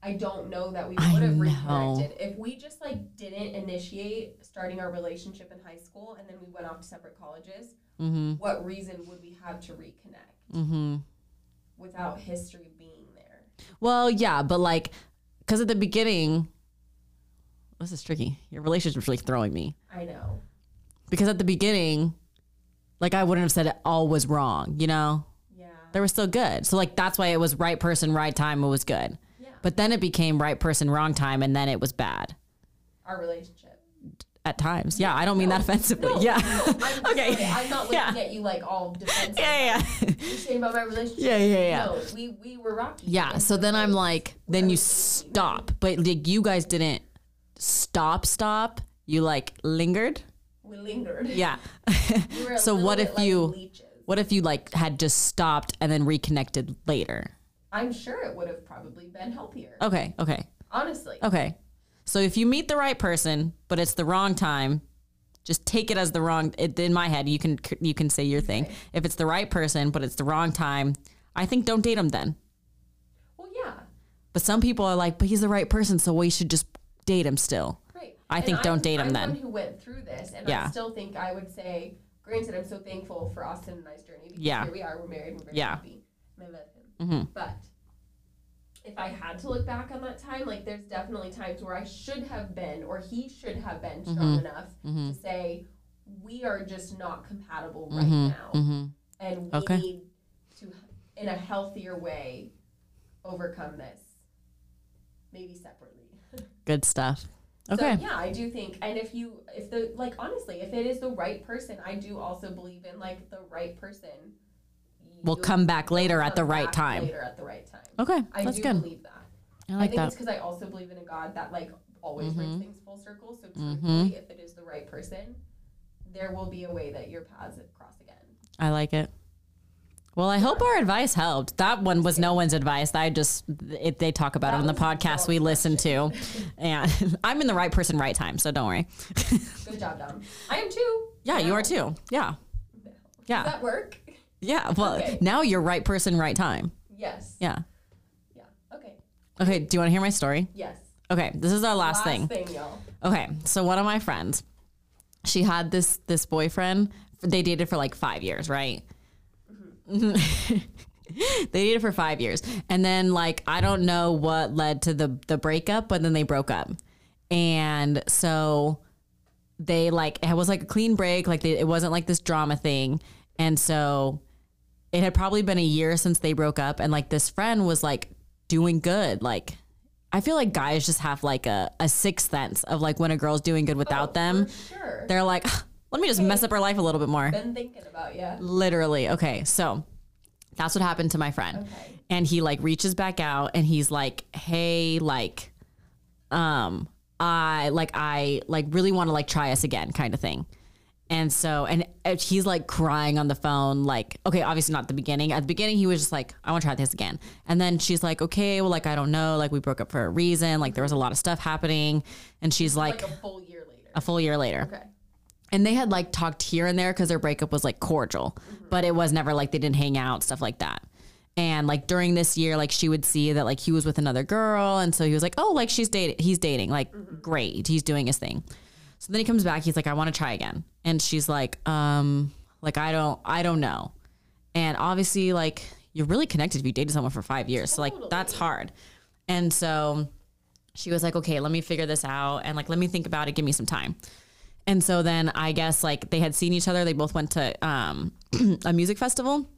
I don't know that we would have reconnected if we just like didn't initiate starting our relationship in high school and then we went off to separate colleges. Mm-hmm. What reason would we have to reconnect Mm-hmm. without history being there? Well, yeah, but like, because at the beginning, this is tricky. Your relationship's really throwing me. I know. Because at the beginning, like, I wouldn't have said it all was wrong, you know? Yeah. they were still good. So like that's why it was right person, right time. It was good. But then it became right person, wrong time, and then it was bad Our relationship. at times. Yeah, I don't mean that offensively. No, yeah. no, I'm Okay. sorry. I'm not looking Yeah. at you like all defensive. yeah, yeah, You're saying about my relationship. yeah, yeah, yeah. No, we we were rocky. Yeah. So then I'm like, like, then you stop, but like you guys didn't stop, stop. You like lingered. we lingered. Yeah. We So what if like you- leeches. what if you like had just stopped and then reconnected later? I'm sure it would have probably been healthier. Okay. Okay. Honestly. Okay. So if you meet the right person, but it's the wrong time, just take it as the wrong. It, in my head, you can you can say your thing. If it's the right person, but it's the wrong time, I think don't date him then. Well, yeah. But some people are like, but he's the right person, so we should just date him still. Right. I think don't I'm, date him I'm then. Who went through this, and Yeah. I still think I would say, granted, I'm so thankful for Austin and I's journey. Because Yeah. Here we are. We're married. We're very Yeah. happy. And I love him. hmm But if I had to look back on that time, like there's definitely times where I should have been, or he should have been strong enough hmm to say, we are just not compatible right hmm now, hmm and we Okay. need to, in a healthier way, overcome this. Maybe separately. Good stuff. Okay. So yeah, I do think, and if you, if the like, honestly, if it is the right person, I do also believe in like the right person. We'll come back later at the right time. Later at the right time. Okay. I That's do good. believe that. I I think that. it's because I also believe in a God that like always Mhm. brings things full circle. So Mhm. if it is the right person, there will be a way that your paths cross again. I like it. Well, I hope our advice helped. That one was no one's advice. I just it, they talk about That it on the podcast we listen to, and I'm in the right person, right time. So don't worry. Good job, Dom. I am too. Yeah, you are too. Yeah, Yeah. Does that work? Yeah. Well, Okay. now you're right person, right time. Yes. Yeah. Yeah. Okay. Okay. Do you want to hear my story? Yes. Okay. This is our last, thing. y'all. Okay, so one of my friends, she had this this boyfriend. They dated for like five years, right? Mm-hmm. they dated for five years, and then like I don't know what led to the the breakup, but then they broke up, and so they like it was like a clean break. Like they, it wasn't like this drama thing, and so it had probably been a year since they broke up, and like this friend was like doing good, like. I feel like guys just have like a, a sixth sense of like when a girl's doing good without Oh, them. Sure. They're like, let me just mess up her life a little bit more. Been thinking about you. Literally. Okay. So that's what happened to my friend. Okay. And he like reaches back out and he's like, hey, like, um, I like, I like really want to like try us again kind of thing. And so, and he's like crying on the phone, like, okay, obviously not the beginning. At the beginning, he was just like, I want to try this again. And then she's like, okay, well, like, I don't know. Like, we broke up for a reason. Like, there was a lot of stuff happening. And she's like, Like a full year later. a full year later. Okay. And they had like talked here and there because their breakup was like cordial, mm-hmm. but it was never like they didn't hang out, stuff like that. And like during this year, like she would see that like he was with another girl. And so he was like, oh, like she's dating, he's dating, like mm-hmm. great. He's doing his thing. So then he comes back, he's like, I want to try again. And she's like, um, like, I don't, I don't know. And obviously, like, you're really connected if you dated someone for five years. So like that's hard. And so she was like, okay, let me figure this out and like, let me think about it. Give me some time. And so then I guess like they had seen each other. They both went to um, a music festival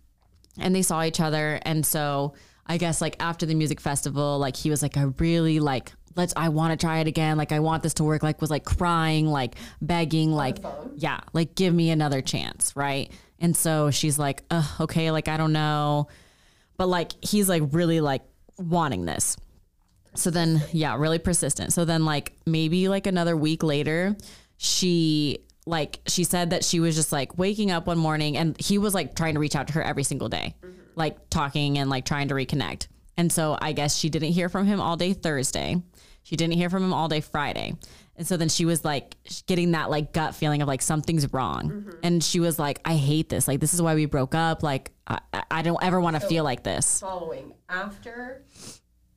and they saw each other. And so I guess like after the music festival, like he was like, I really like, let's, I want to try it again. Like, I want this to work. Like, was like crying, like begging, like, yeah, like give me another chance. Right. And so she's like, okay, like, I don't know. But like, he's like really like wanting this. So then, yeah, really persistent. So then, like, maybe like another week later, she like she said that she was just like waking up one morning and he was like trying to reach out to her every single day, like talking and like trying to reconnect. And so I guess she didn't hear from him all day Thursday. She didn't hear from him all day Friday. And so then she was like getting that like gut feeling of like something's wrong. And she was like, I hate this. Like, this is why we broke up. Like, I, I don't ever want to feel like this. Following after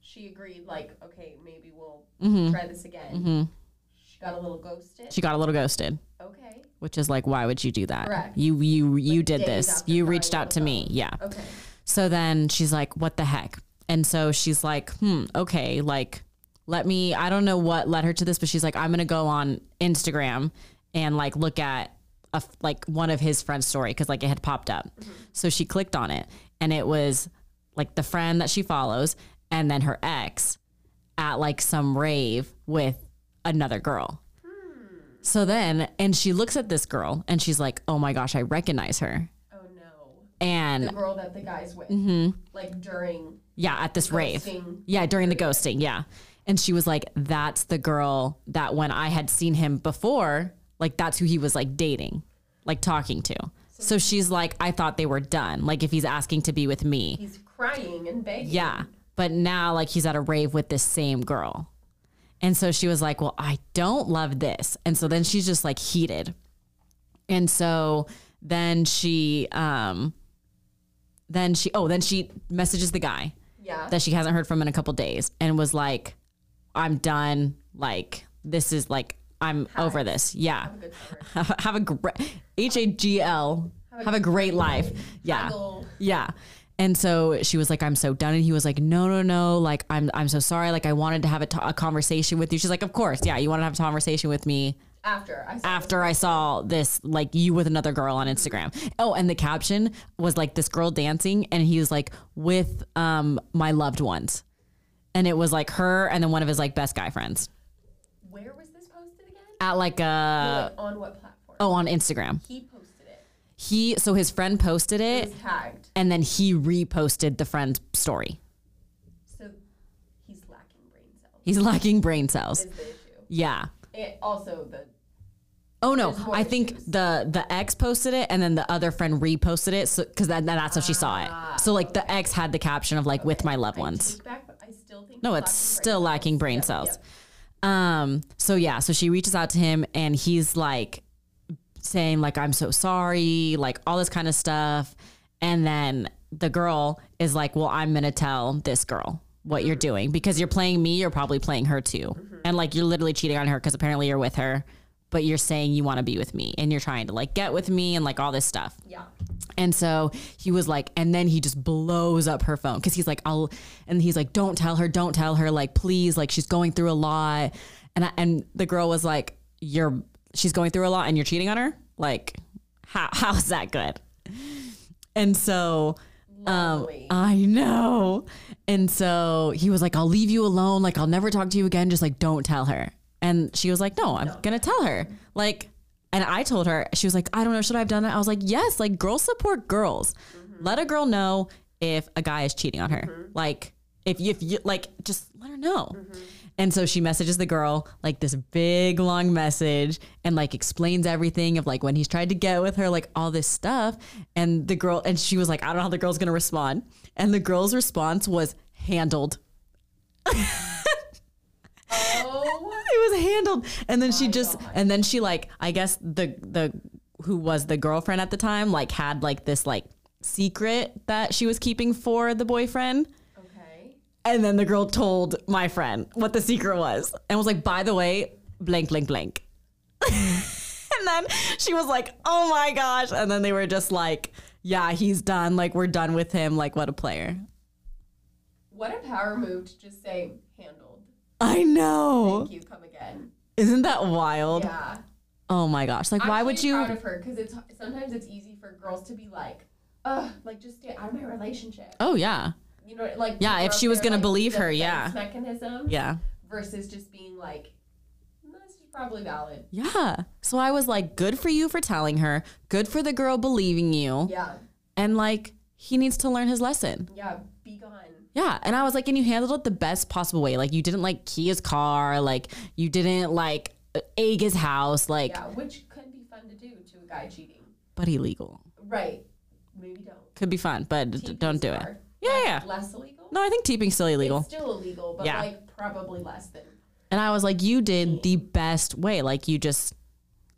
she agreed, like, okay, maybe we'll Mm-hmm. try this again. She got a little ghosted. She got a little ghosted. okay. which is like why would you do that Correct. you you you did this you reached out to me yeah Okay. so then she's like what the heck and so she's like hmm okay like let me i don't know what led her to this but she's like i'm gonna go on instagram and like look at a like one of his friends story because like it had popped up so she clicked on it and it was like the friend that she follows and then her ex at like some rave with another girl so then, and she looks at this girl and she's like, oh my gosh, I recognize her. And The girl that the guys with, like during yeah, at this rave. Yeah, during the ghosting. Yeah. And she was like, that's the girl that when I had seen him before, like that's who he was like dating, like talking to. So she's like, I thought they were done. Like if he's asking to be with me. he's crying and begging. Yeah. But now like he's at a rave with this same girl. And so she was like, Well, I don't love this. And so then she's just like heated. And so then she um then she oh, then she messages the guy Yeah. that she hasn't heard from in a couple days and was like, I'm done. Like this is like I'm over this. Yeah. Have a good. Have, have a great H A G L. Have a great life. Yeah. Haggle. Yeah. And so she was like, I'm so done. And he was like, no, no, no. Like, I'm, I'm so sorry. Like, I wanted to have a, t- a conversation with you. She's like, of course. Yeah. You want to have a conversation with me After I saw after I saw this, like you with another girl on Instagram. Oh, and the caption was like this girl dancing and he was like with, um, my loved ones. And it was like her and then one of his like best guy friends Where was this posted again? at like a, Like, on what platform? oh, on Instagram. He posted it. He, so his friend posted It it tagged. and then he reposted the friend's story. So he's lacking brain cells. He's lacking brain cells. Is the issue. Yeah. And also the Oh no, I think issues. the the ex posted it and then the other friend reposted it so cuz that that's how she saw Ah, it. So like the ex had the caption of like with my loved ones. back, but I still think No, it's still brain lacking brain cells. Um so yeah, so she reaches out to him and he's like saying like I'm so sorry, like all this kind of stuff. And then the girl is like, "Well, I'm to tell this girl what you're doing because you're playing me, you're probably playing her too." Mm-hmm. And like you're literally cheating on her cuz apparently you're with her, but you're saying you want to be with me and you're trying to like get with me and like all this stuff. Yeah. And so he was like, and then he just blows up her phone because he's like, I'll, and he's like, don't tell her, don't tell her, like, please, like, she's going through a lot. And I, and the girl was like, you're, she's going through a lot and you're cheating on her? Like, how, how's that good? And so, um, I know. And so he was like, I'll leave you alone. Like, I'll never talk to you again. Just like, don't tell her. And she was like, no, I'm going to tell her. Like, and I told her, she was like, I don't know, should I have done that? I was like, yes, like girls support girls. Mm-hmm. Let a girl know if a guy is cheating on her. Mm-hmm. Like, if you, if you, like, just let her know. Mm-hmm. And so she messages the girl like this big long message and like explains everything of like when he's tried to get with her, like all this stuff. And the girl, and she was like, I don't know how the girl's gonna respond. And the girl's response was handled. Oh, it was handled and then she just God. and then she like i guess the the who was the girlfriend at the time like had like this like secret that she was keeping for the boyfriend. And then the girl told my friend what the secret was and was like by the way blank blank blank and then she was like oh my gosh and then they were just like yeah he's done like we're done with him like what a player What a power move to just say handled. I know. Thank you. Come again. Isn't that wild? Yeah. Oh my gosh. Like, I'm why would you? Proud of her because it's sometimes it's easy for girls to be like, ugh, like just stay out of my relationship. Oh, yeah. You know, like Yeah, if she was there, gonna believe her, yeah. Mechanism. Yeah. Versus just being like, mm, this is probably valid. Yeah. So I was like, good for you for telling her. Good for the girl believing you. Yeah. And like, he needs to learn his lesson. Yeah. Be gone. Yeah. And I was like, and you handled it the best possible way. Like, you didn't like key his car. Like, you didn't like egg his house. Like, Yeah, which could be fun to do to a guy cheating. but illegal. Right. Maybe don't. Could be fun, but don't do it. Yeah, yeah. Less illegal. No, I think teeping's still illegal. It's still illegal, but Yeah. like probably less than. And I was like, you did the best way. Like, you just,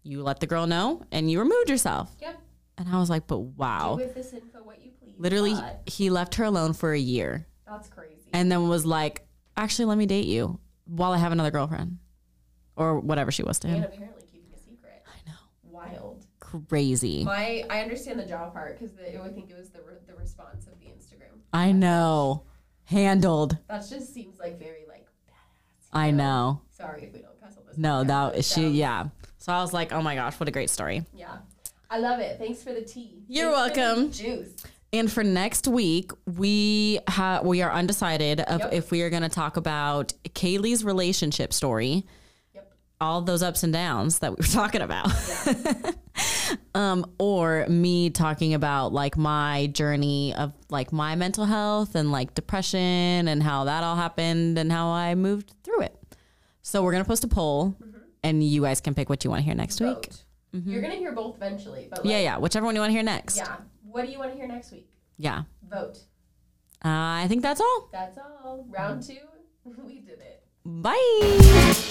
you let the girl know and you removed yourself. Yep. And I was like, but wow. With this info what you please. Literally, but he left her alone for a year that's crazy. and then was like, actually, let me date you while I have another girlfriend or whatever she was to and him. apparently keeping a secret. I know. Wild. Crazy. My, I understand the jaw part because I think it was the re- the response of. I know. Handled. That just seems like very like badass. I know. Sorry if we don't cuss on this. No, podcast, that she, yeah. So I was like, oh my gosh, what a great story. Yeah. I love it. Thanks for the tea. You're Thanks welcome. Juice. And for next week, we have we are undecided of Yep. if we are going to talk about Kaylee's relationship story. All those ups and downs that we were talking about, um, or me talking about like my journey of like my mental health and like depression and how that all happened and how I moved through it. So we're gonna post a poll, and you guys can pick what you want to hear next week. Vote. You're gonna hear both eventually, but Mm-hmm. Yeah, yeah, whichever one you want to hear next. yeah. What do you want to hear next week? yeah. Vote. Uh, I think that's all. That's all. Round two, we did it. Bye.